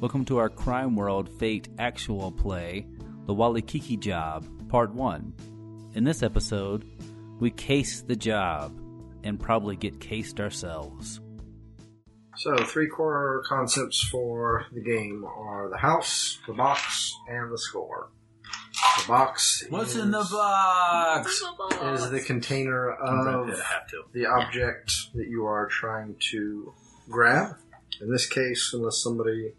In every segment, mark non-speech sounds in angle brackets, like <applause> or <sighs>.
Welcome to our Crime World Fate actual play, The Walikiki Job, Part 1. In this episode, we case the job and probably get cased ourselves. So, three core concepts for the game are the house, the box, and the score. The box What's is, in the box? is the container I of have to. the object that you are trying to grab. In this case, unless somebody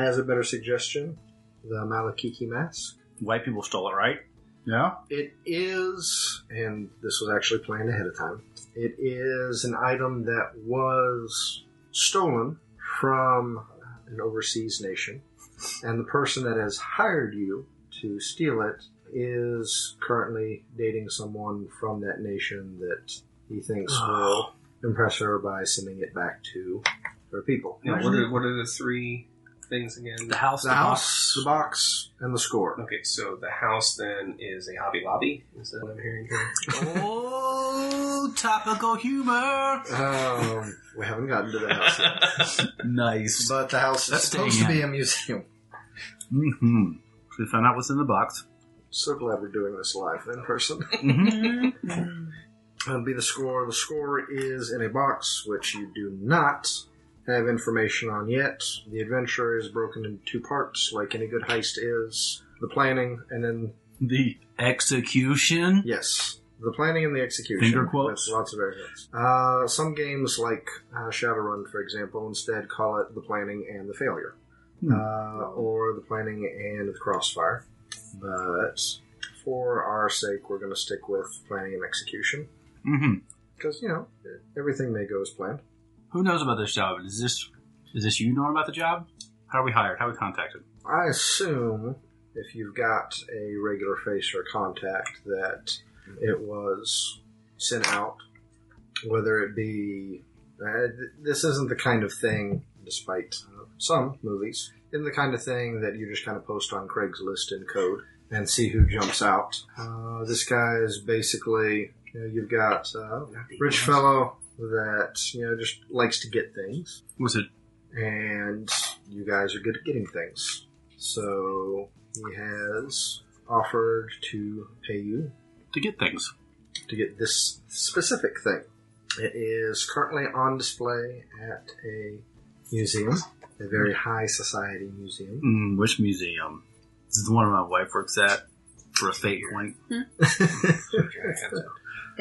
has a better suggestion, the Malakiki mask. White people stole it, right? Yeah? It is, and this was actually planned ahead of time, it is an item that was stolen from an overseas nation, and the person that has hired you to steal it is currently dating someone from that nation that he thinks will impress her by sending it back to her people. Yeah, what, are, what are the three things again? The house, The the, house, the box, and the score. Okay, so the house then is a Hobby Lobby. Is that what I'm hearing here? Oh, topical humor. Um, we haven't gotten to the house yet. <laughs> Nice. But the house is That's supposed to be a museum. Mm-hmm. We found out what's in the box. So glad we're doing this live in person. Mm-hmm. That'll <laughs> be the score. The score is in a box, which you do not have information on yet. The adventure is broken into two parts, like any good heist is. The planning, and then, the execution. yes, the planning and the execution. Finger quotes? Lots of variants. Uh, some games, like uh, Shadowrun, for example, instead call it the planning and the failure. Hmm. Uh, or the planning and the crossfire. But for our sake, we're going to stick with planning and execution. Mm-hmm. Because, you know, everything may go as planned. Who knows about this job? Is this is this you knowing about the job? How are we hired? How are we contacted? I assume if you've got a regular face or contact that it was sent out, whether it be. Uh, this isn't the kind of thing, despite uh, some movies, isn't the kind of thing that you just kind of post on Craigslist in code and see who jumps out. Uh, this guy is basically. You know, you've got uh, rich fellow that you know just likes to get things. Was it and you guys are good at getting things. So he has offered to pay you to get things? to get this specific thing. It is currently on display at a museum, a very high society museum. Mm, which museum? This is the one my wife works at for a fate <laughs>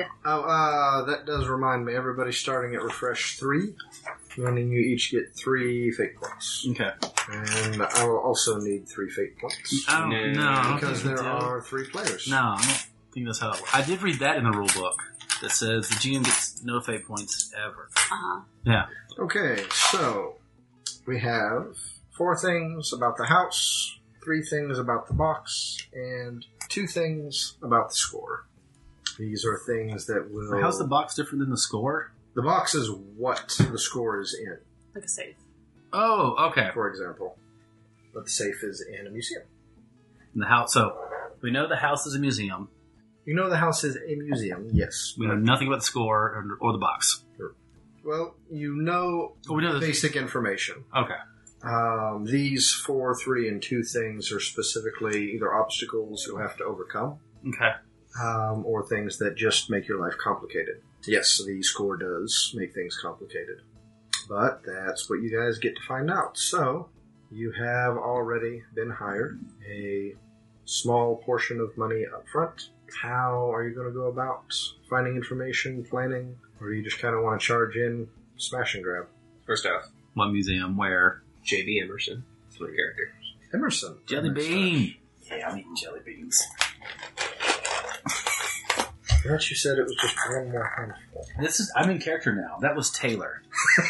point. Oh, uh, that does remind me. Everybody's starting at refresh three, meaning you each get three fate points, Okay. and I will also need three fate points I don't No. I don't because think there we do. are three players. No, I don't think that's how. It works. I did read that in the rule book that says the GM gets no fate points ever. Uh-huh. Yeah. Okay, so we have four things about the house, three things about the box, and two things about the score. These are things that will. How's the box different than the score? The box is what the score is in, Like a safe. Oh, okay. for example. But the safe is in a museum. And the house. So we know the house is a museum. You know the house is a museum, yes. We know nothing about the score or, or the box. Well, you know Oh, we know the- basic information. Okay. Um, these four, three, and two things are specifically either obstacles you'll have to overcome. Okay. Um, or things that just make your life complicated. Yes, the score does make things complicated, but that's what you guys get to find out. So, you have already been hired a small portion of money up front. How are you going to go about finding information, planning, or do you just kind of want to charge in, smash and grab? First off, What museum? Where? JB Emerson. That's my character. Emerson. Jelly bean. Yeah, I'm eating jelly beans. I thought you said it was just one more handful. This is I'm in character now. That was Taylor. <laughs>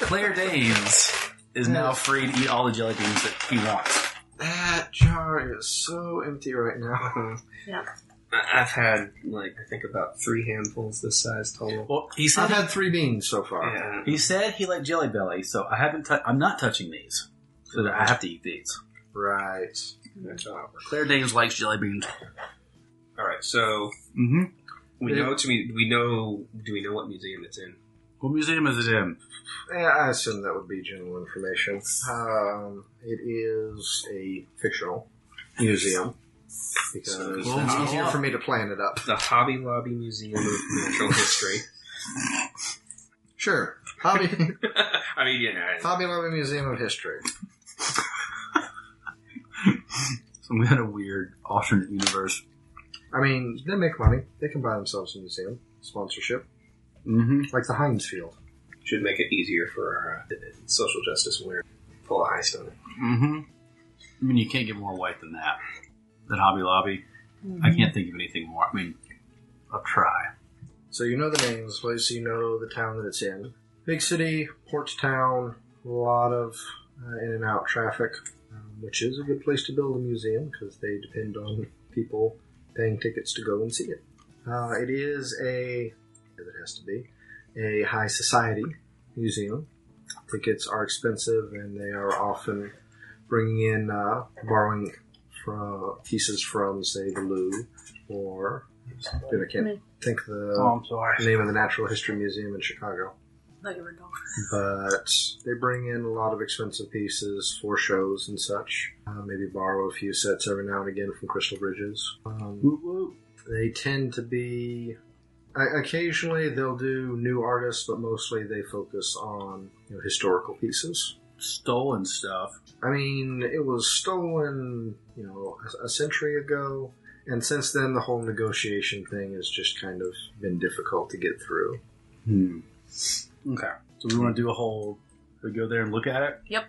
Claire Danes is now free to eat all the jelly beans that he wants. That jar is so empty right now. Yeah. I- I've had like I think about three handfuls this size total. Well, he said I've had three beans so far. Yeah. he said he liked Jelly Belly, so I haven't. tou- I'm not touching these. So that I have to eat these. Right. That's how it works. Claire Danes likes jelly beans. All right, so Mm-hmm. we Yeah. know to me we know do we know what museum it's in? What museum is it in? Eh, I assume that would be general information. Um, it is a fictional museum because Well, it's easier for me to plan it up. The Hobby Lobby Museum of Natural History. Sure, Hobby <laughs> <laughs> I mean, you know, Hobby Lobby Museum of History. Some kind of weird alternate universe. I mean, they make money. They can buy themselves a museum sponsorship, Mm-hmm. like the Heinz Field. should make it easier for our uh, social justice winner. Full of ice on it. Mm-hmm. I mean, you can't get more white than that. That Hobby Lobby. I can't think of anything more. I mean, I'll try. So you know the name of this place. You know the town that it's in. Big city, port town. A lot of uh, in and out traffic, um, which is a good place to build a museum because they depend on people paying tickets to go and see it. Uh, it is a, as it has to be, a high society museum. Tickets are expensive, and they are often bringing in uh, borrowing from pieces from, say, the Louvre or I can't think the Oh, I'm sorry. name of the Natural History Museum in Chicago. Like a dog. But they bring in a lot of expensive pieces for shows and such. Uh, maybe borrow a few sets every now and again from Crystal Bridges. Um, Woo woo. they tend to be. o- Occasionally, they'll do new artists, but mostly they focus on you know, historical pieces. Stolen stuff. I mean, it was stolen, you know, a, a century ago, and since then, the whole negotiation thing has just kind of been difficult to get through. Hmm. Okay. So we want to do a whole. We go there and look at it. Yep.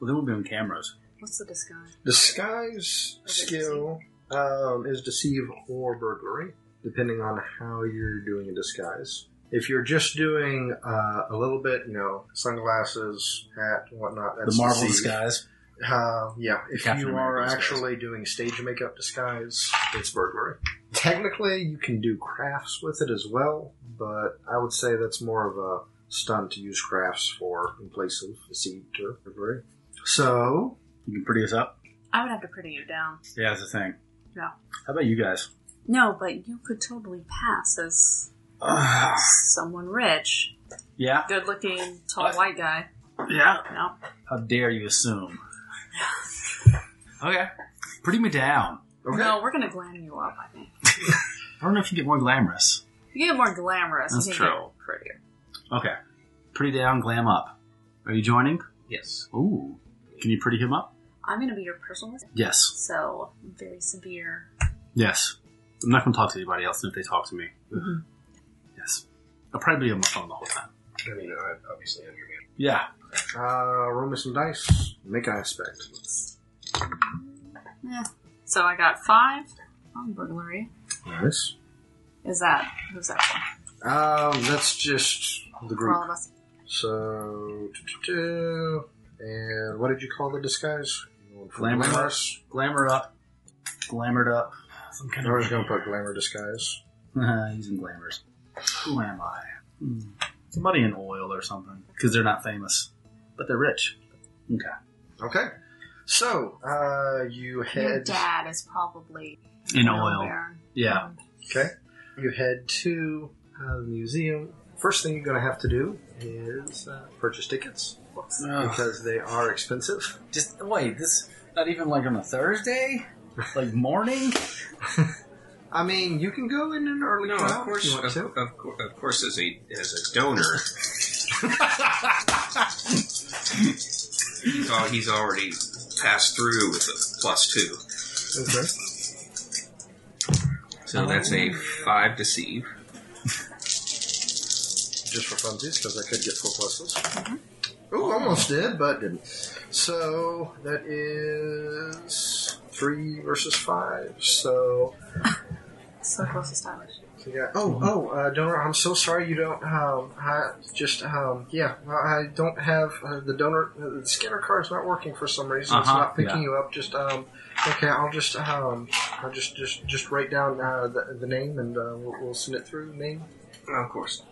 Well, then we'll be on cameras. What's the disguise? Disguise skill um, is deceive or burglary, depending on how you're doing a disguise. If you're just doing uh, a little bit, you know, sunglasses, hat, and whatnot, that's the Marvel deceive. disguise. Uh, yeah, if Captain you are disguise. actually doing stage makeup disguise, it's burglary. Technically, you can do crafts with it as well, but I would say that's more of a stunt to use crafts for in place of deceit or burglary. So, You can pretty us up. I would have to pretty you down. Yeah, that's the thing. Yeah. How about you guys? No, but you could totally pass as <sighs> someone rich, yeah. good looking, tall What? white guy. Yeah. No. How dare you assume? <laughs> okay. Pretty me down. okay. No, we're gonna glam you up, I think. <laughs> I don't know if you get more glamorous. You get more glamorous, That's you can true. get prettier. Okay. Pretty down, glam up. Are you joining? Yes. Ooh. Can you pretty him up? I'm gonna be your personal assistant, Yes. so very severe. Yes. I'm not going to talk to anybody else if they talk to me. Mhm. Yes. I'll probably be on my phone the whole time. I mean, I, obviously, I'm your man. Yeah. Uh, roll me some dice. Make an aspect. Yeah. So I got five on burglary. Nice. Is that who's that for? Um, that's just the For all group. of us. So, and what did you call the disguise? You going for Glamour. Glamorous. Glamour up. Glamored up. Some kind I was going to put glamour disguise. <laughs> Using glamours. Who am I? Hmm. Somebody in oil or something. Because they're not famous. But they're rich. Okay. Okay. So, uh, you Your dad is probably In oil. baron. Yeah. Okay. You head to uh, the museum. First thing you're going to have to do is uh, purchase tickets because they are expensive. Just wait, this not even like on a Thursday? Like morning? <laughs> I mean, you can go in an early No, crowd of course, if you want of, to. of, cour- of course, as a as a donor, <laughs> he's, al- he's already passed through with a plus two, Okay. so that's a five deceive. Just for funsies because I could get four pluses. Oh, almost did, but didn't. So that is three versus five. So, <laughs> So close to stylish. so yeah. Oh, oh, uh, donor. I'm so sorry you don't. Um, I just um, yeah. I don't have uh, the donor. Uh, the scanner card's not working for some reason. It's Uh-huh, not picking yeah. you up. Just um. Okay, I'll just um, I'll just just just write down uh, the, the name and uh, we'll, we'll send it through. Name. Of course.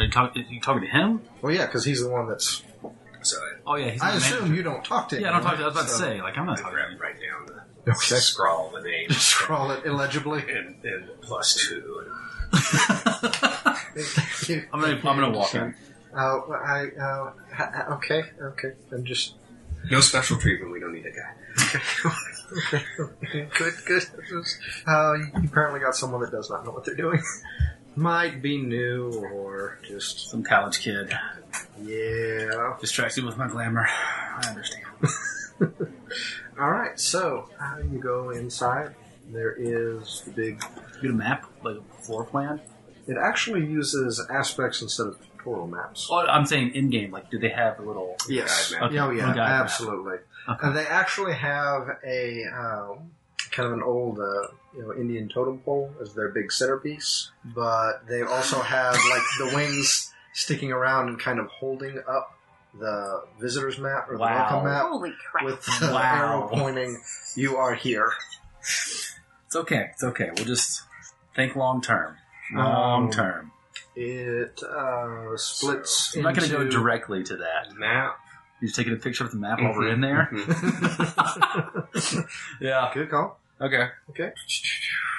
Are you, talk, you talking to him? Well, yeah, because he's the one that's. So Oh yeah, he's I the assume manager. you don't talk to him. Yeah, I don't talk to I was about to so- say, like I'm not I talking grab to down the Okay. <laughs> scrawl the name <laughs> Scrawl it illegibly. and, and plus two. Thank. <laughs> I'm gonna I'm gonna walk in. Oh, I, uh, ha- okay, okay. I'm just, No special treatment. We don't need a guy. good, good. Uh, you apparently got someone that does not know what they're doing. Might be new or just, Some college kid. yeah. Distracted with my glamour. I understand. <laughs> Alright, so, uh, you go inside. There is the big, Get a map, like a floor plan. it actually uses aspects instead of pictorial maps. Oh, I'm saying in game. Like, do they have a little? Yes. Guide map. Okay, Oh, yeah, guide map. absolutely. Okay. Uh, they actually have a um, kind of an old, uh, you know, Indian totem pole as their big centerpiece, but they also have like the wings sticking around and kind of holding up the visitors map or the Wow. welcome map Holy crap. with the <laughs> Wow. arrow pointing. You are here. It's okay. It's okay. We'll just think long term. Long Um, term. It uh, splits. I'm not going to go directly to that. Map. You're taking a picture of the map while we're in there. Mhm. <laughs> Yeah. Good call. Okay. Okay.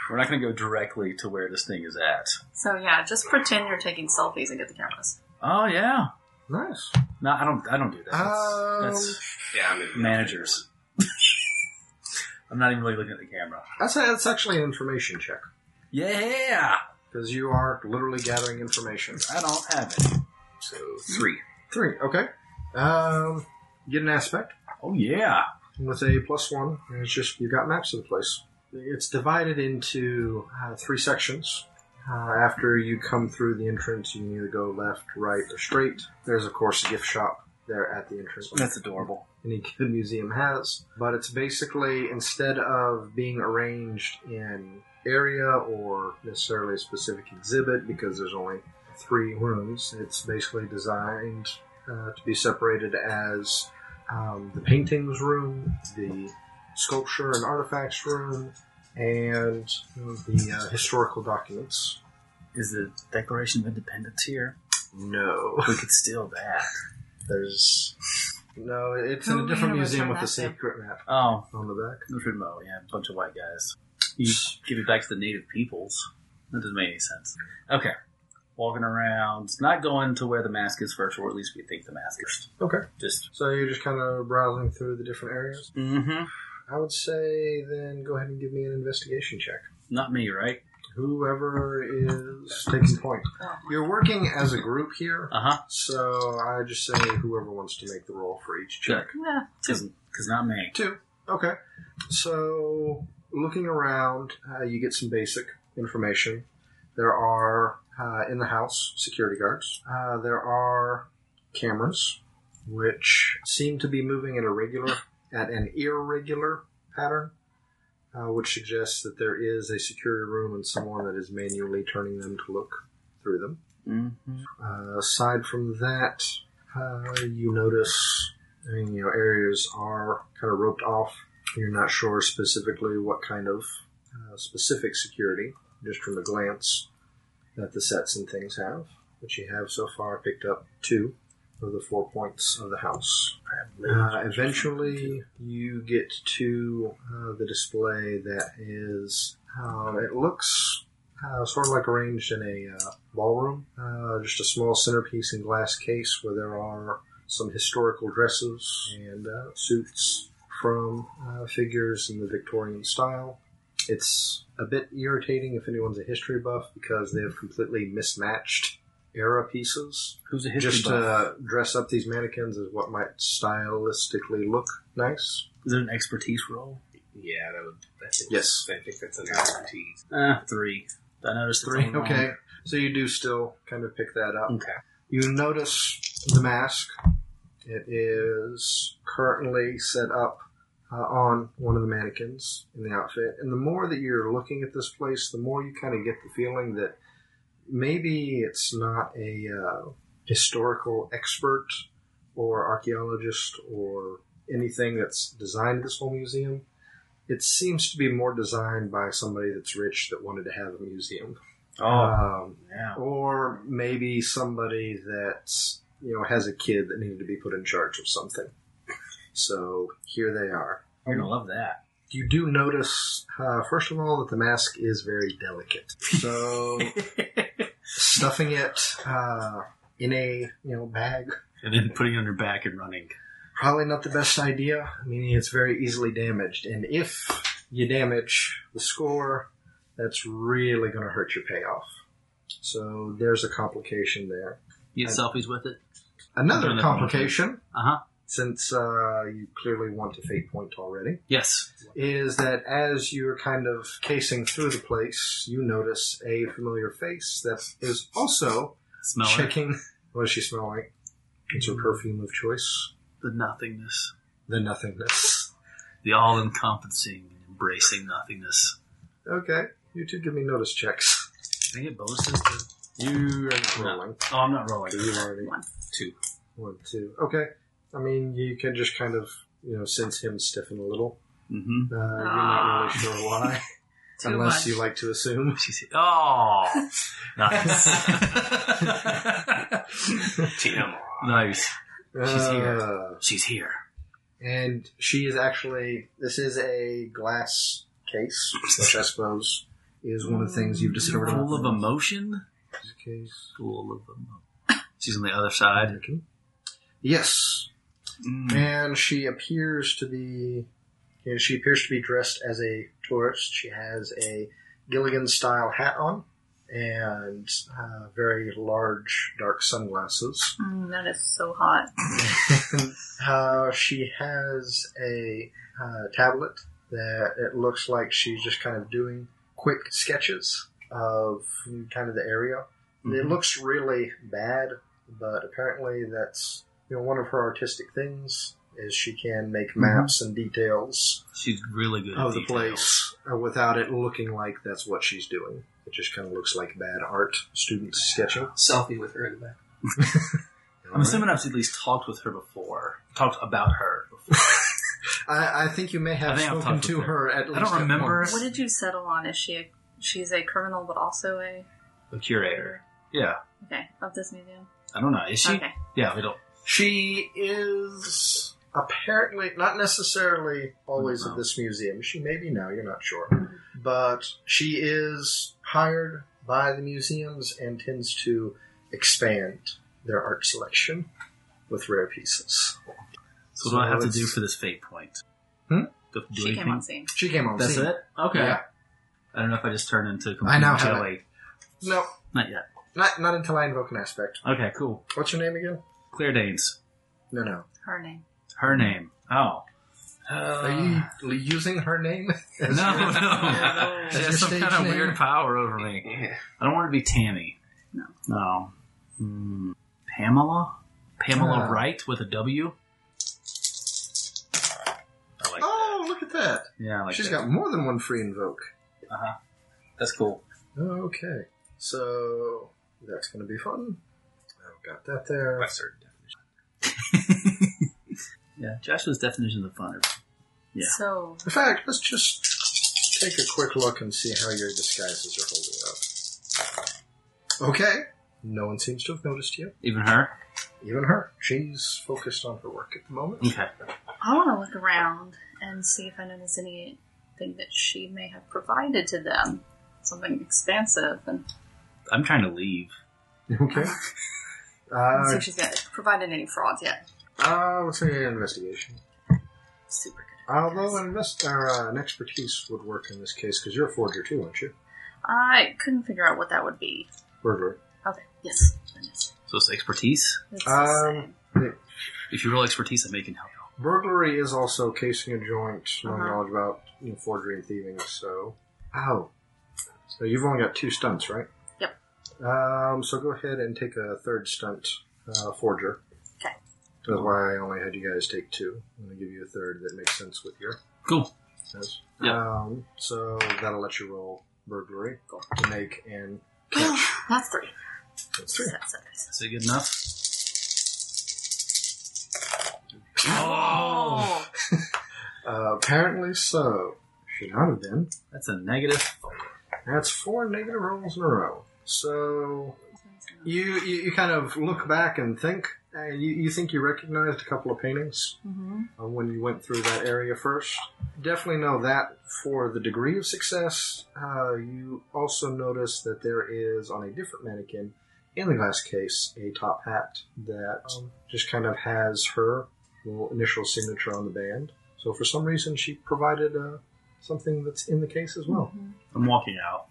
We're not going to go directly to where this thing is at. So yeah, just pretend you're taking selfies and get the cameras. Oh yeah. Nice. No, I don't. I don't do that. That's, Um, that's Yeah, I'm in managers. <laughs> I'm not even really looking at the camera. That's that's actually an information check Yeah. because you are literally gathering information. I don't have it. So three. Three. Okay. Um, get an aspect Oh yeah. with a plus one. And it's just you got maps of the place. It's divided into uh, three sections. Uh, after you come through the entrance, you can either go left, right, or straight. There's of course a gift shop there at the entrance. That's adorable. any <laughs> good museum has. But it's basically instead of being arranged in area or necessarily a specific exhibit, because there's only three rooms, it's basically designed uh, to be separated as um, the paintings room, the sculpture and artifacts room, and the uh, historical documents. Is the Declaration of Independence here? No, We could steal that. there's no. It's in a different museum with a map then? secret map Oh, on the back. Notre Dame. Yeah, a bunch of white guys. You give it back to the native peoples. That doesn't make any sense. Okay. Walking around, not going to where the mask is first, or at least we think the mask is. Okay. Just. So you're just kind of browsing through the different areas. Mm-hmm. I would say then go ahead and give me an investigation check. Not me, right? Whoever is taking point. You're working as a group here, Uh huh. so I just say whoever wants to make the roll for each check. Yeah. Because not me. Two. Okay. So looking around, uh, you get some basic information. There are uh, in the house security guards. Uh, there are cameras, which seem to be moving at a regular at an irregular pattern, uh, which suggests that there is a security room and someone that is manually turning them to look through them. Mm-hmm. Uh, aside from that, uh, you notice, I mean, you know, areas are kind of roped off. You're not sure specifically what kind of uh, specific security, just from a glance that the sets and things have. But you have so far picked up two of the four points of the house. Uh, eventually, you get to uh, the display that is, uh, it looks uh, sort of like arranged in a uh, ballroom. Uh, just a small centerpiece in glass case where there are some historical dresses and suits from figures in the Victorian style. It's a bit irritating if anyone's a history buff because they have completely mismatched era pieces Who's a history just buff? to dress up these mannequins as what might stylistically look nice. Is it an expertise roll? Yeah, that would. I think, Yes. I think that's an expertise. Uh, three. I noticed it's Three. on wrong. Okay. So you do still kind of pick that up. Okay. You notice the mask. It is currently set up uh, on one of the mannequins in the outfit. And the more that you're looking at this place, the more you kind of get the feeling that maybe it's not a uh, historical expert or archaeologist or anything that's designed this whole museum. It seems to be more designed by somebody that's rich that wanted to have a museum. Oh, Um, yeah. or maybe somebody that you know has a kid that needed to be put in charge of something. So here they are. You're gonna love that. You do notice, uh, first of all, that the mask is very delicate. So <laughs> stuffing it uh, in a you know bag. And then putting it on your back and running. Probably not the best idea. I mean, it's very easily damaged, and if you damage the score, that's really going to hurt your payoff. So there's a complication there. You get selfies with it? Another Another complication, Uh huh. Since uh, you clearly want a fate point already, Yes. is that as you're kind of casing through the place, you notice a familiar face that is also Smell it. checking. <laughs> What does she smell like? It's her perfume of choice. The nothingness. The nothingness. The all encompassing, embracing nothingness. Okay, you two give me notice checks. Can I get bonuses to. You are not No. rolling. Oh, I'm not rolling. You already One. Two. one, two. Okay. I mean, you can just kind of you know sense him stiffen a little. Mm-hmm. Uh, you're not really sure why, <laughs> unless much. you like to assume. <laughs> She's. Oh! nice. <laughs> TM. nice. She's here. Uh, She's here. and she is actually. This is a glass case, which I suppose is one of the things you've discovered. Full of emotion? case. Full of emotion. She's on the other side. Yes, Mm. and she appears to be. You know, she appears to be dressed as a tourist. She has a Gilligan style hat on and uh, very large dark sunglasses. Mm, that is so hot. <laughs> uh, she has a uh, tablet that it looks like she's just kind of doing quick sketches of kind of the area. It Mhm. looks really bad, but apparently that's you know one of her artistic things is she can make maps and details She's really good of at the details. place uh, without it looking like that's what she's doing. It just kind of looks like bad art student sketching. Selfie with her in the back. <laughs> I'm assuming I've at least talked with her before. Talked about her before. <laughs> I, I think you may have I I've spoken talked to with her. her at I don't at remember. once. What did you settle on? Is she a, she's a criminal but also a The curator. Yeah. okay of this museum? I don't know. Is she? Okay. Yeah, we don't. She is apparently not necessarily always at this museum. She may be now, you're not sure. But she is hired by the museums and tends to expand their art selection with rare pieces. So what do I have to do for this fate point? Hmm? Do I have to do She came anything? on scene. She came on That's scene. it? Okay. Yeah. I don't know if I just turned into complete I now have jelly. No, Not yet. not not until I invoke an aspect. Okay, cool. What's your name again? Claire Danes. No, no. Her name. Her name. Oh. Are you using her name? <laughs> <laughs> as No, your- no. As She has some kind of name? weird power over me. Yeah. I don't want to be Tammy. No. No. Hmm. Pamela? Pamela Ah. Wright with a W? I like Oh, look at that! that. Yeah, I like She's that. got more than one free invoke. Uh-huh. That's cool. Okay, so that's going to be fun. I've got that there. By certain definition. <laughs> Yeah, Joshua's definition of fun. is- Yeah. So In fact, let's just take a quick look and see how your disguises are holding up. Okay, no one seems to have noticed you. Even her? Even her. She's focused on her work at the moment. Okay. I want to look around and see if I notice anything that she may have provided to them. Something expansive and I'm trying to leave. Okay. <laughs> see Uh, if she's got provided any frauds yet. uh, let's say an investigation. Super good. Although an, invest- or, uh, an expertise would work in this case because you're a forger too, aren't you? I couldn't figure out what that would be. Burglary. Okay. Yes. then yes. So it's expertise? It's the Um, same. If you roll expertise, I may can help you. Burglary is also casing a joint, knowing Uh-huh. knowledge about you know, forgery and thieving. So, ow. So you've only got two stunts, right? Yep. Um. So go ahead and take a third stunt, uh, forger. Okay. That's why I only had you guys take two. I'm gonna give you a third that makes sense with your Cool. says. Yeah. Um. So that'll let you roll burglary to make and <sighs> catch. That's three. That's three. That's nice. Is it good enough? Oh. <laughs> Uh, apparently so. Should not have been. That's a negative. That's four negative rolls in a row. So you you, you kind of look back and think. Uh, you, you think you recognized a couple of paintings Mm-hmm. uh, when you went through that area first. Definitely know that for the degree of success. Uh, you also notice that there is on a different mannequin in the glass case a top hat that um, just kind of has her little initial signature on the band. So for some reason, she provided uh, something that's in the case as well. I'm walking out.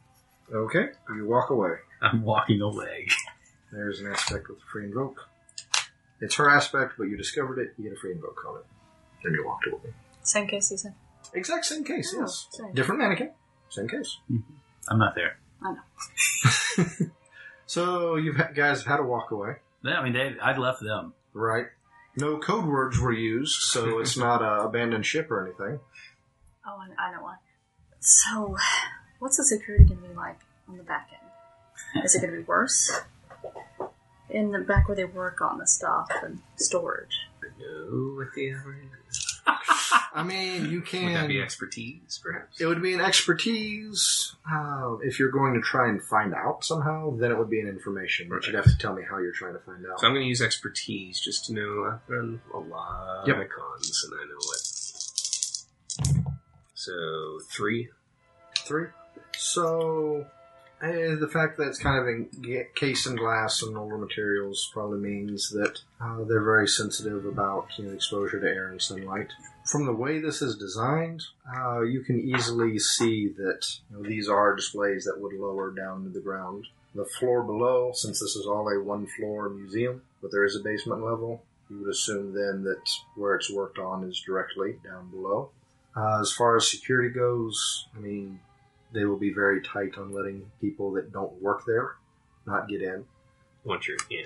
Okay, you walk away. I'm walking away. <laughs> There's an aspect with a free invoke. It's her aspect, but you discovered it. You get a free invoke on it, and you walked away. Same case, you said. Exact same case, Oh, yes. same. Different mannequin, same case. Mm-hmm. I'm not there. I know. <laughs> So you guys had to walk away, Yeah, I mean, they, I'd left them. right? No code words were used, so it's <laughs> not a abandoned ship or anything. Oh, I, I know one. So, what's the security going to be like on the back end? Is it going to be worse? In the back where they work on the stuff and storage. No, with the. I mean, you Would can. that be expertise, perhaps? It would be an expertise. Uh, if you're going to try and find out somehow, then it would be an information. But you'd have to tell me how you're trying to find out. So I'm going to use expertise just to know I've done a lot Yep. of cons and I know what. So three. Three. So, eh, the fact that it's kind of encased in glass and older materials probably means that uh, they're very sensitive about you know, exposure to air and sunlight. From the way this is designed, uh, you can easily see that you know, these are displays that would lower down to the ground. The floor below, since this is all a one-floor museum, but there is a basement level, you would assume then that where it's worked on is directly down below. Uh, as far as security goes, I mean, they will be very tight on letting people that don't work there not get in. Once you're in.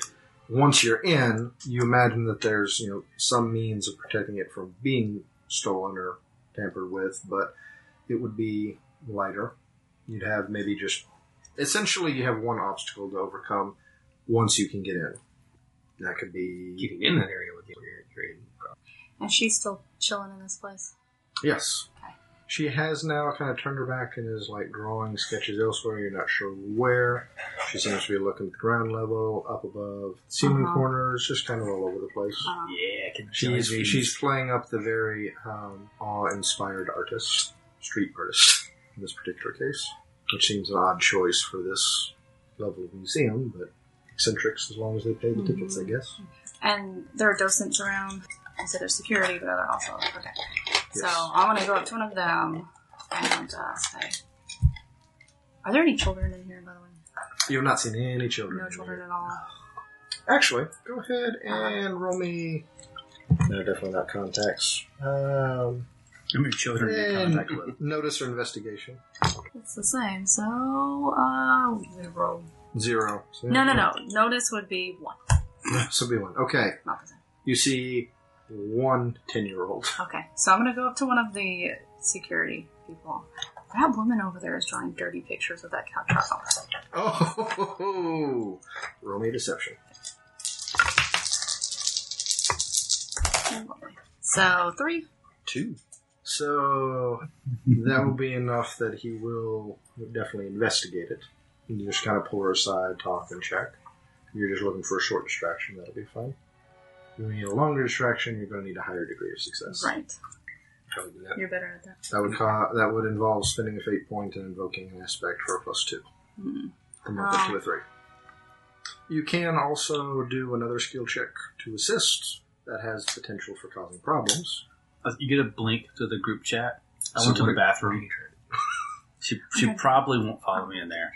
Once you're in, you imagine that there's you know some means of protecting it from being stolen or tampered with, but it would be lighter. You'd have maybe just essentially you have one obstacle to overcome once you can get in. That could be Getting in that area with you, you're, you're. And she's still chilling in this place. Yes. Okay. She has now kind of turned her back and is like drawing sketches elsewhere. You're not sure where. She seems to be looking at the ground level, up above, ceiling Uh-huh. corners, just kind of all over the place. Uh, Yeah, can She's she's, she's playing up the very um, awe-inspired artist, street artist in this particular case, which seems an odd choice for this level of museum, but eccentrics as long as they pay the tickets, I guess. and there are docents around. I said there's security, but there are also okay. So I'm gonna go up to one of them and uh, say, "Are there any children in here, by the way? You have not seen any children. No in children here. at all." Actually, go ahead and roll me. No, definitely not contacts. Um, How many children are in contact with? notice or investigation. It's the same. So, uh, zero. Zero. So No, no, no. Notice would be one, <laughs> So be one. Okay. not the same. You see one 10 year old. <laughs> Okay, so I'm gonna go up to one of the security people. That woman over there is drawing dirty pictures of that truck. Oh, <laughs> roll me deception. So three. Two. So that will be enough that he will definitely investigate it. You just kind of pull her aside, talk, and check. You're just looking for a short distraction. That'll be fine. If you need a longer distraction, you're going to need a higher degree of success. Right. How do that? You're better at that. That would co- that would involve spending a fate point and invoking an aspect for a plus two. Hmm. From up Ah. to a three. You can also do another skill check to assist that has potential for causing problems. Uh, You get a blink to the group chat. I So went to the what- bathroom. She she Okay. probably won't follow me in there.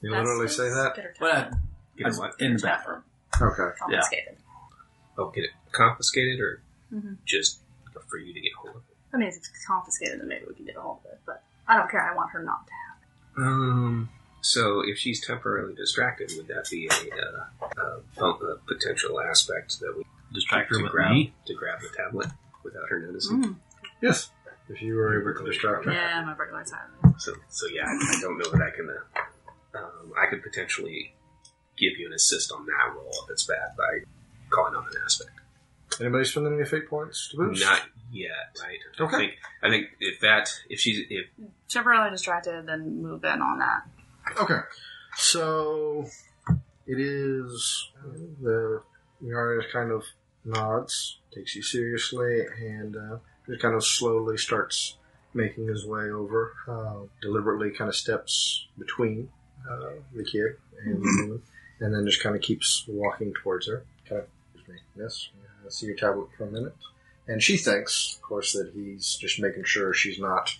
You literally say that? But I, tablet. Get I a was what? in the bathroom. Okay. confiscated. Oh, get it confiscated or Mhm. just for you to get hold of it? I mean, if it's confiscated, then maybe we can get a hold of it. But I don't care. I want her not to have. it. Um. So if she's temporarily distracted, would that be a, uh, a, a potential aspect that we Distract her to with grab me. to grab the tablet without her noticing? Mm. Yes. If you were able to distract her. Yeah, my regular time. So so yeah, I, I don't know that I can. Uh, um, I could potentially give you an assist on that roll if it's bad by calling on an aspect. Anybody spending any fate points to boost? Not yet, right? Okay. I think I think if that if she's if Temporarily distracted, then move in on that. Okay. So it is the the artist kind of nods, takes you seriously, and uh, just kind of slowly starts making his way over. Uh, deliberately, kind of steps between uh, the kid and the woman, and then just kind of keeps walking towards her. Kind of, excuse me, miss, uh, see your tablet for a minute. And she thinks, of course, that he's just making sure she's not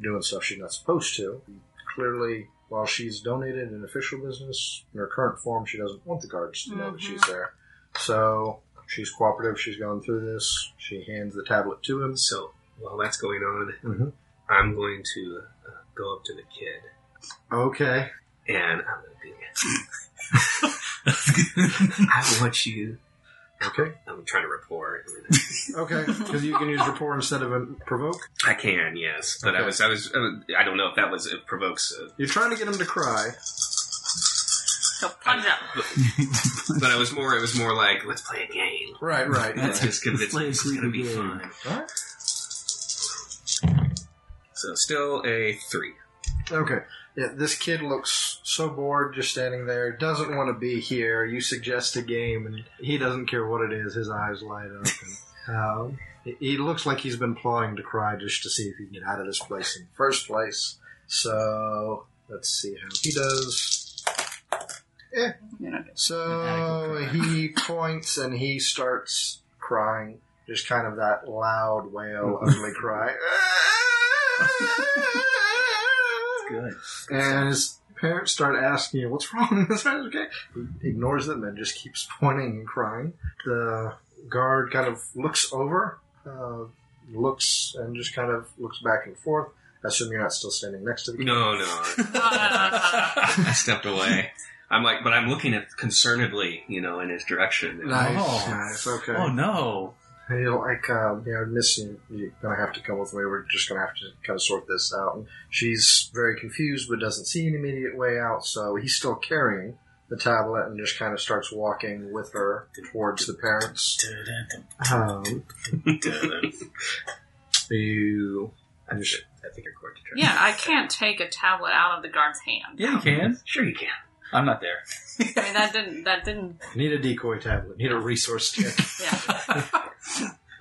doing stuff she's not supposed to. Clearly, while she's donated in official business, in her current form, she doesn't want the guards to know that she's there. So she's cooperative. She's gone through this. She hands the tablet to him. So while that's going on, Mm-hmm. I'm going to uh, go up to the kid Okay. and I'm going to be. <laughs> <laughs> I want you. Okay. I'm trying to rapport. <laughs> Okay. <laughs> Because you can use rapport instead of a provoke. I can, yes, but I Okay. was, I was, I was- I don't know if that was it provokes, uh, You're trying to get him to cry. So punch up. but I was more, it was more like let's play a game. Right, right. Let's right. just convince play me a it's going to be game. fun. Alright. So still a three. Okay. Yeah, this kid looks so bored just standing there, doesn't want to be here. You suggest a game, and he doesn't care what it is. His eyes light up. And, <laughs> um, he- he looks like he's been plotting to cry just to see if he can get out of this place in the first place. So, let's see how he does. Eh. So, he points and he starts crying. Just kind of that loud wail, ugly <laughs> cry. Good. And his parents start asking you, "What's wrong? <laughs> Is that okay?" He ignores them and just keeps pointing and crying. The guard kind of looks over, uh, looks and just kind of looks back and forth. I assume you're not still standing next to the. No, no. <laughs> I stepped away. I'm like, but I'm looking at concernedly, you know, in his direction. Nice, Oh. nice, okay. Oh no! You're like, um, you know, Miss, you- you're gonna have to come with me. We're just gonna have to kind of sort this out. And she's very confused, but doesn't see an immediate way out. So he's still carrying the tablet and just kind of starts walking with her towards the parents. Um, <laughs> you, I just, I think you're going to try. Yeah, I can't take a tablet out of the guard's hand. Yeah, you can. Sure, you can. I'm not there. I mean, that didn't. That didn't. need a decoy tablet. Need a resource check. Yeah. <laughs>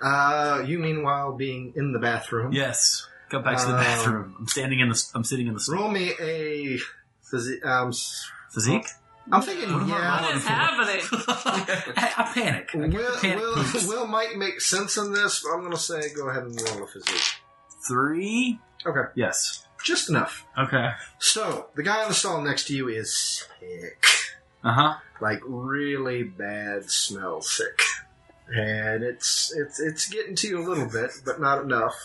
uh, you meanwhile being in the bathroom. Yes. Go back to the Um, bathroom. I'm standing in the. I'm sitting in the Roll me a physi- um, s- physique. I'm thinking, What am I yeah. What is happening? I, I panic. I get Will, the panic Will, poops. Will might make sense in this, but I'm going to say go ahead and roll a physique. Three. Okay, Yes. just enough. Okay. So, the guy on the stall next to you is sick. Uh huh. Like, really bad smell sick. And it's it's it's getting to you a little bit, but not enough.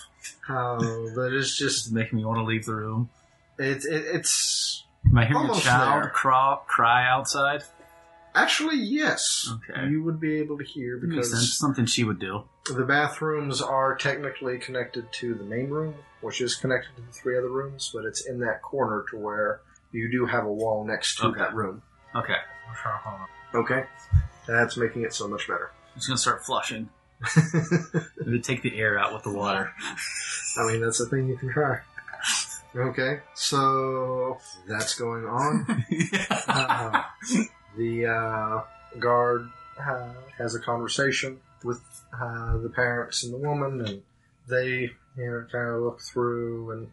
Um, but it's Just making me want to leave the room. it's it, it's Am I hearing a child cry, cry outside? actually yes. Okay. You would be able to hear because Something she would do. The bathrooms are technically connected to the main room, which is connected to the three other rooms, but it's in that corner to where you do have a wall next to Okay. that room. Okay. Okay? That's making it so much better. I'm just gonna start flushing. <laughs> Maybe take the air out with the water. I mean, that's a thing you can try. Okay, so that's going on. <laughs> Uh, the uh, guard uh, has a conversation with uh, the parents and the woman, and they, you know, kind of look through, and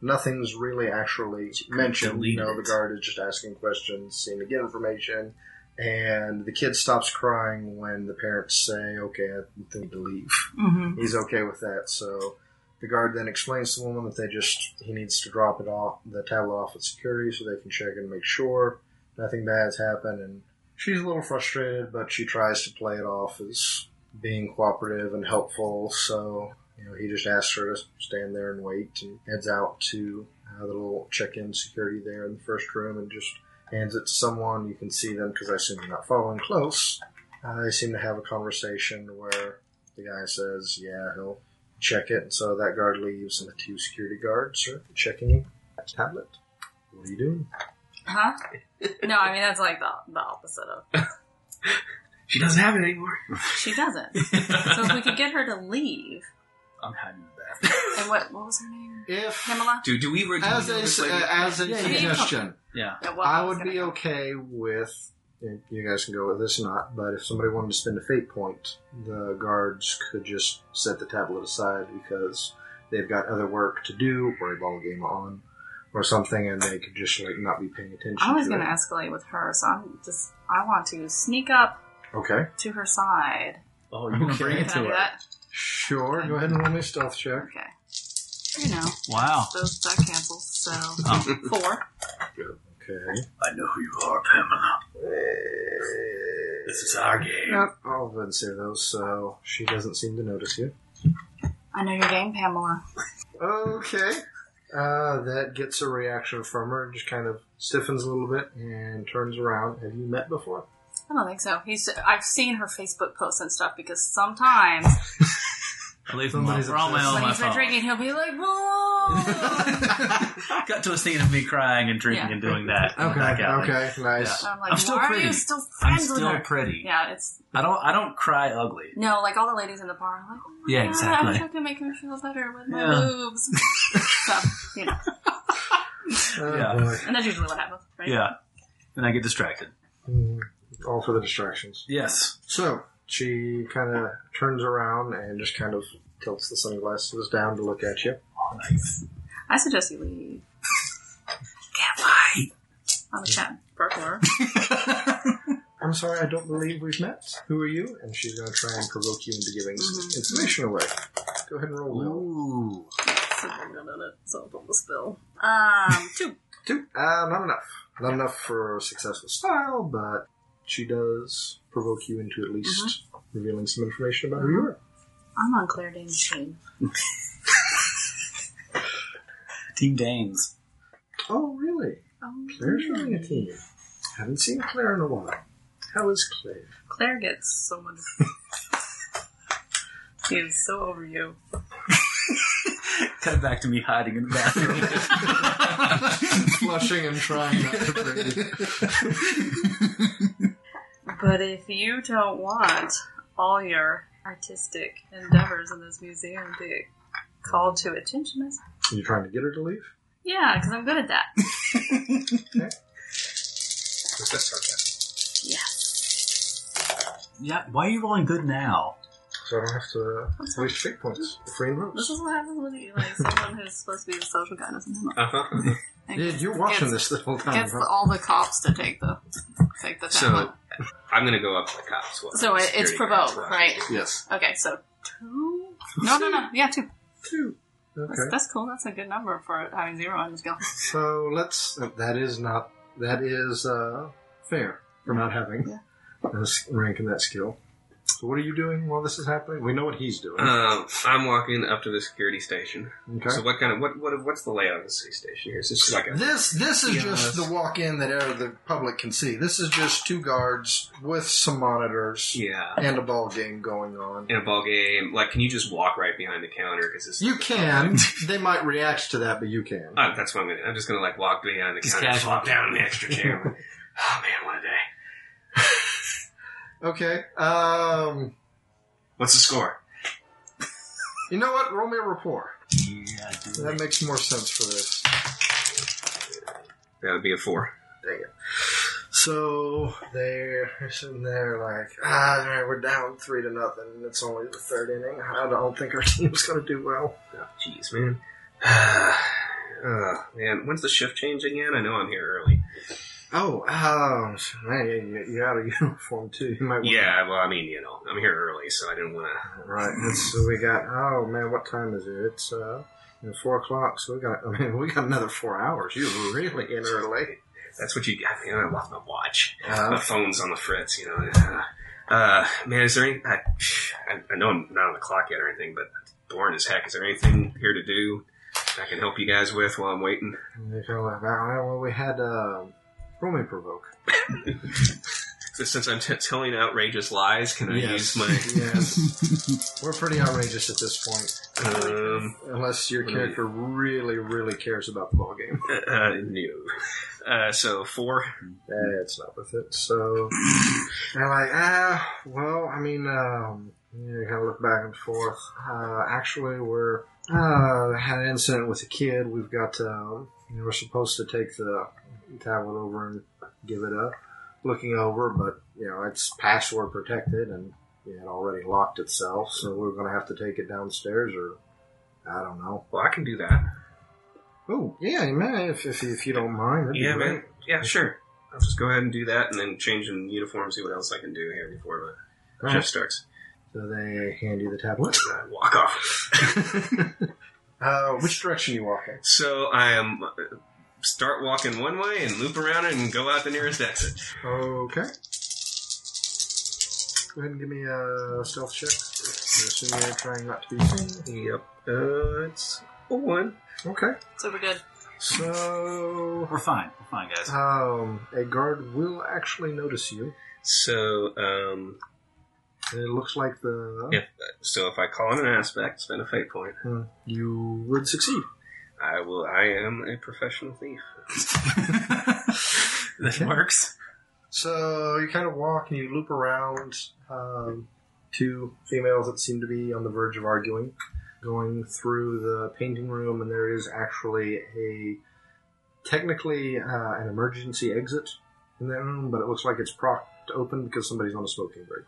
nothing's really actually mentioned. You know, deleted the guard is just asking questions, seeing to get information, and the kid stops crying when the parents say, "Okay, I think to leave." Mm-hmm. He's okay with that, so. The guard then explains to the woman that they just he needs to drop it off the tablet off at security so they can check and make sure nothing bad has happened and she's a little frustrated but she tries to play it off as being cooperative and helpful so you know he just asks her to stand there and wait and heads out to uh, the little check-in security there in the first room and just hands it to someone you can see them because i assume you're not following close uh, they seem to have a conversation where the guy says yeah he'll check it and so that guard leaves and the two security guards are checking that tablet what are you doing Huh? No, I mean that's like the the opposite of. <laughs> She doesn't have it anymore. She doesn't. So if we could get her to leave, I'm hiding in the bathroom. <laughs> and what what was her name? if Pamela. Do do we? Do as we know a this uh, lady? as a Yeah, yeah, yeah. suggestion Yeah. Yeah, well, I was would gonna be okay with. You guys can go with this or not, but if somebody wanted to spend a fate point, the guards could just set the tablet aside because they've got other work to do or a ball game on, or something, and they could just like not be paying attention. I was to going to it. escalate with her, so I'm just. I want to sneak up Okay, to her side. Oh, you can bring it Can I to do her. that? Sure. Go ahead and roll me a stealth check. Okay. You know, Wow. those that cancels. So Oh. four. Okay. I know who you are, Pamela. This is our game. Not all of them say those, so she doesn't seem to notice you. I know your game, Pamela. Okay. Uh, that gets a reaction from her, just kind of stiffens a little bit and turns around. Have you met before? I don't think so. He's. I've seen her Facebook posts and stuff because sometimes <laughs> I leave them Somebody's for all my obsessed. on when my he's been phone. drinking, he'll be like, "Whoa!" <laughs> Cut to a scene of me crying and drinking Yeah. and doing that. in the Okay, alley. okay, nice. And I'm like, I'm still "Why pretty. are you still I'm friends with still her?" pretty. Yeah, it's I don't. I don't cry ugly. no, like all the ladies in the bar are like, oh my Yeah, God, exactly. I wish I could make her feel better with my Yeah. boobs. <laughs> so you know, Oh, Yeah. boy. and that's usually what happens, right? Yeah. And I get distracted. Mm, All for the distractions. Yes. So she kind of turns around and just kind of tilts the sunglasses down to look at you. Oh, nice. I suggest you leave. Can't fight. I'm a chat burglar. <laughs> I'm sorry, I don't believe we've met. Who are you? And she's going to try and provoke you into giving some Mhm. information away. Go ahead and roll. Will. Ooh. so I'm good at it, so the spill. Um, two. Two. Uh, not enough. Not enough for successful style, but she does provoke you into at least uh-huh. revealing some information about who uh-huh. you are. I'm on Claire Dane's team. <laughs> Team Danes. Oh, really? Oh, Claire's running a team. Haven't seen Claire in a while. How is Claire? Claire gets so much. <laughs> he is so over you. <laughs> Cut back to me hiding in the bathroom. Flushing and trying not to breathe. But if you don't want all your artistic endeavors in this museum to get called to attention, I s- Are you trying to get her to leave? yeah, because I'm good at that. <laughs> Was that sarcasm? Yes. yeah. Why are you rolling good now? So I don't have to uh, waste fate points. Free and This is what happens when you like someone who's supposed to be the social guy doesn't know. Uh huh. Yeah, you're watching gets, this the whole time. Gets huh? all the cops to take the take the So talent. I'm gonna go up to the cops. while So it, it's security provoke, right? Yes. Okay, so two. No, no, no. Yeah, two. Two. That's, Okay. that's cool. That's a good number for having zero on the skill. So let's. That is not. That is uh, fair for not having Yeah. this rank in that skill. So what are you doing while this is happening? We know what he's doing. Um, I'm walking up to the security station. okay. So what kind of what what what's the layout of the city station here? Is this like a This this is Yes. just the walk in that uh, the public can see. This is just two guards with some monitors yeah and a ball game going on. in a ball game? Like, can you just walk right behind the counter? Because it's You can. <laughs> they might react to that, but you can. Uh, that's what I'm gonna. I'm just gonna like walk behind the Just counter, casual. flop down an extra chair. <laughs> oh man, what a day! <laughs> Okay. Um. What's the score? You know what? Roll me a rapport. Yeah, do That makes more sense for this. That would be a four. Dang it. So they're sitting there like, ah, man, we're down three to nothing. It's only the third inning. I don't think our <laughs> team's going to do well. Oh, Jeez, man. oh, <sighs> man, when's the shift change again? I know I'm here early. Oh, um, man, you, you got a <laughs> uniform too. You Yeah, well, I mean, you know, I'm here early, so I didn't want to. <laughs> Right. So we got. Oh man, what time is it? It's uh, you know, four o'clock. So we got. <laughs> I mean, we got another four hours. You're really in early. That's what you got. Man, I lost my watch. Uh, My phone's on the fritz, you know. Uh, uh, man, is there any? I, <sighs> I, I know I'm not on the clock yet or anything, but boring as heck. Is there anything here to do that I can help you guys with while I'm waiting? they feel like, well, well, we had uh, roll me provoke. <laughs> So since I'm t- telling outrageous lies, can I use my? yes. <laughs> We're pretty outrageous at this point, Um, unless your character really, really cares about the ball game. uh, no. Uh, so four. It's not worth it. So they're like, ah, well, I mean, um, you kind of look back and forth. Uh, actually, we're uh, had an incident with a kid. We've got, um, you know, we're supposed to take the tablet over and give it a looking over, but you know, it's password protected and it had already locked itself. So we're going to have to take it downstairs, or I don't know. Well, I can do that. Oh, yeah, you may, if, if, if you don't mind. Yeah, man. Yeah, sure. I'll just go ahead and do that, and then change in uniform, see what else I can do here before the right. shift starts. So they hand you the tablet. I walk off. <laughs> <laughs> Uh, which direction you walking? so I am uh, start walking one way and loop around and go out the nearest exit. Okay. Go ahead and give me a stealth check. I assume you're trying not to be seen. Yep. Uh, it's a one. Okay. So we're good. So, We're fine. We're fine, guys. um, a guard will actually notice you. So, um, And it looks like the if so, if I call in an aspect, spend a fate point. Hmm, you would succeed. I will. I am a professional thief. <laughs> that works. So you kind of walk and you loop around um, two females that seem to be on the verge of arguing, going through the painting room, and there is actually a technically uh, an emergency exit in that room, but it looks like it's propped open because somebody's on a smoking break.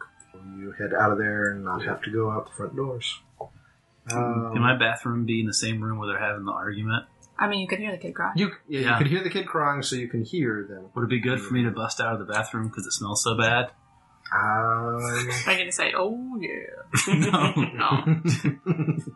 You head out of there and not have to go out the front doors. Um, Can my bathroom be in the same room where they're having the argument? I mean, you could hear the kid cry. you, yeah, Yeah. you could hear the kid crying, so you can hear them. Would it be good for me to bust out of the bathroom because it smells so bad? Um, Are you going to say, oh, yeah? <laughs> no. <laughs> No. <laughs>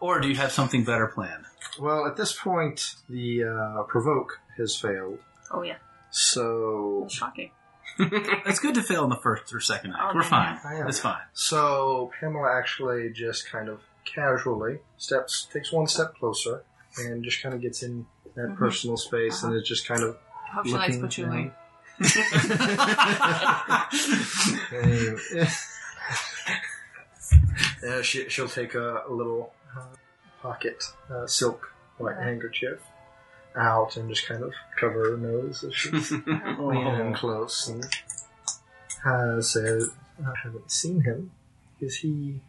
Or do you have something better planned? well, at this point, the uh, provoke has failed. Oh, yeah. So, Shocking. It's good to fail in the first or second act. Oh, We're man. fine. Yeah. It's fine. so Pamela actually just kind of casually steps, takes one step closer, and just kind of gets in that Mhm. personal space, and is just kind of I hope she likes looking. patchouli. <laughs> And, <laughs> uh, she, she'll take a, a little uh, pocket uh, silk white Okay. handkerchief out and just kind of cover her nose as she's <laughs> leaning in close and uh, says, I haven't seen him. Is he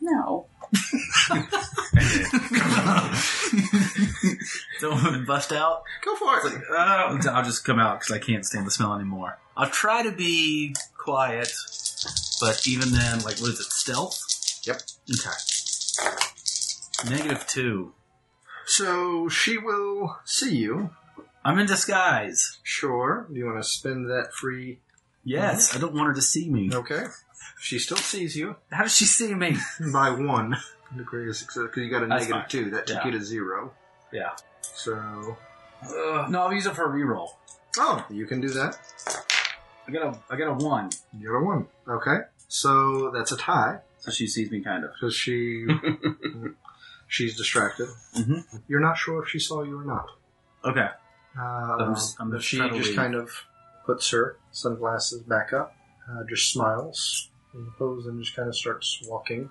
No. <laughs> Don't bust out. Go for it. Uh, I'll just come out because I can't stand the smell anymore. I'll try to be quiet, but even then, like, what is it, stealth? Yep. Okay. Negative two. So she will see you. I'm in disguise. Sure. Do you want to spend that free? Yes, I don't want her to see me. Okay. She still sees you How does she see me? <laughs> by one. The greatest success because you got a That's negative fine. two. That took Yeah. you to zero. Yeah. So, no, I'll use it for a reroll. oh, you can do that. I got a, I got a one, You got a one. Okay. So that's a tie so she sees me kind of. because she <laughs> she's distracted. Mhm. You're not sure if she saw you or not. Okay. Uh, just- I'm just she trying to just leave. kind of puts her sunglasses back up, uh, just smiles and the pose, and just kind of starts walking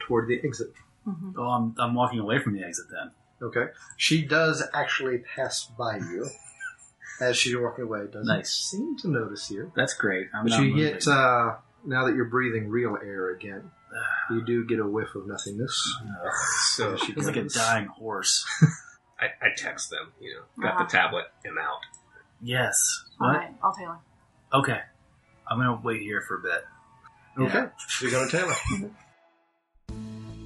toward the exit. Mhm. Oh, I'm, I'm walking away from the exit then. Okay. She does actually pass by you <laughs> as she's walking away. Doesn't Nice. seem to notice you. That's great. I'm But not you moving. get uh, now that you're breathing real air again. You do get a whiff of nothingness. So she Feels like a goes. dying horse. <laughs> I, I text them. You know, got Uh-huh. the tablet. am out. yes. What? right, I'll tell him. Okay. I'm gonna wait here for a bit. Okay. Yeah. So you're going to Taylor.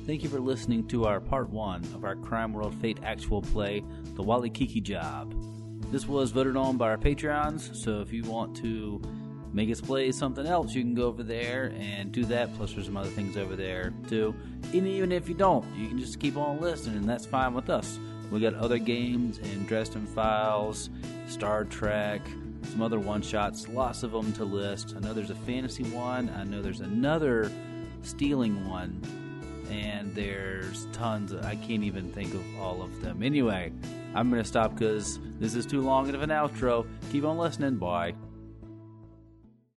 Thank you for listening to our part one of our Crime World Fate actual play, The Wally Kiki Job. This was voted on by our Patreons, so if you want to make us play something else, you can go over there and do that. Plus, there's some other things over there too. And even if you don't, you can just keep on listening, and that's fine with us. We got other games in Dresden Files, Star Trek, some other one shots, lots of them to list. I know there's a fantasy one, I know there's another stealing one and there's tons I can't even think of all of them. Anyway, I'm going to stop because this is too long of an outro. Keep on listening. Bye.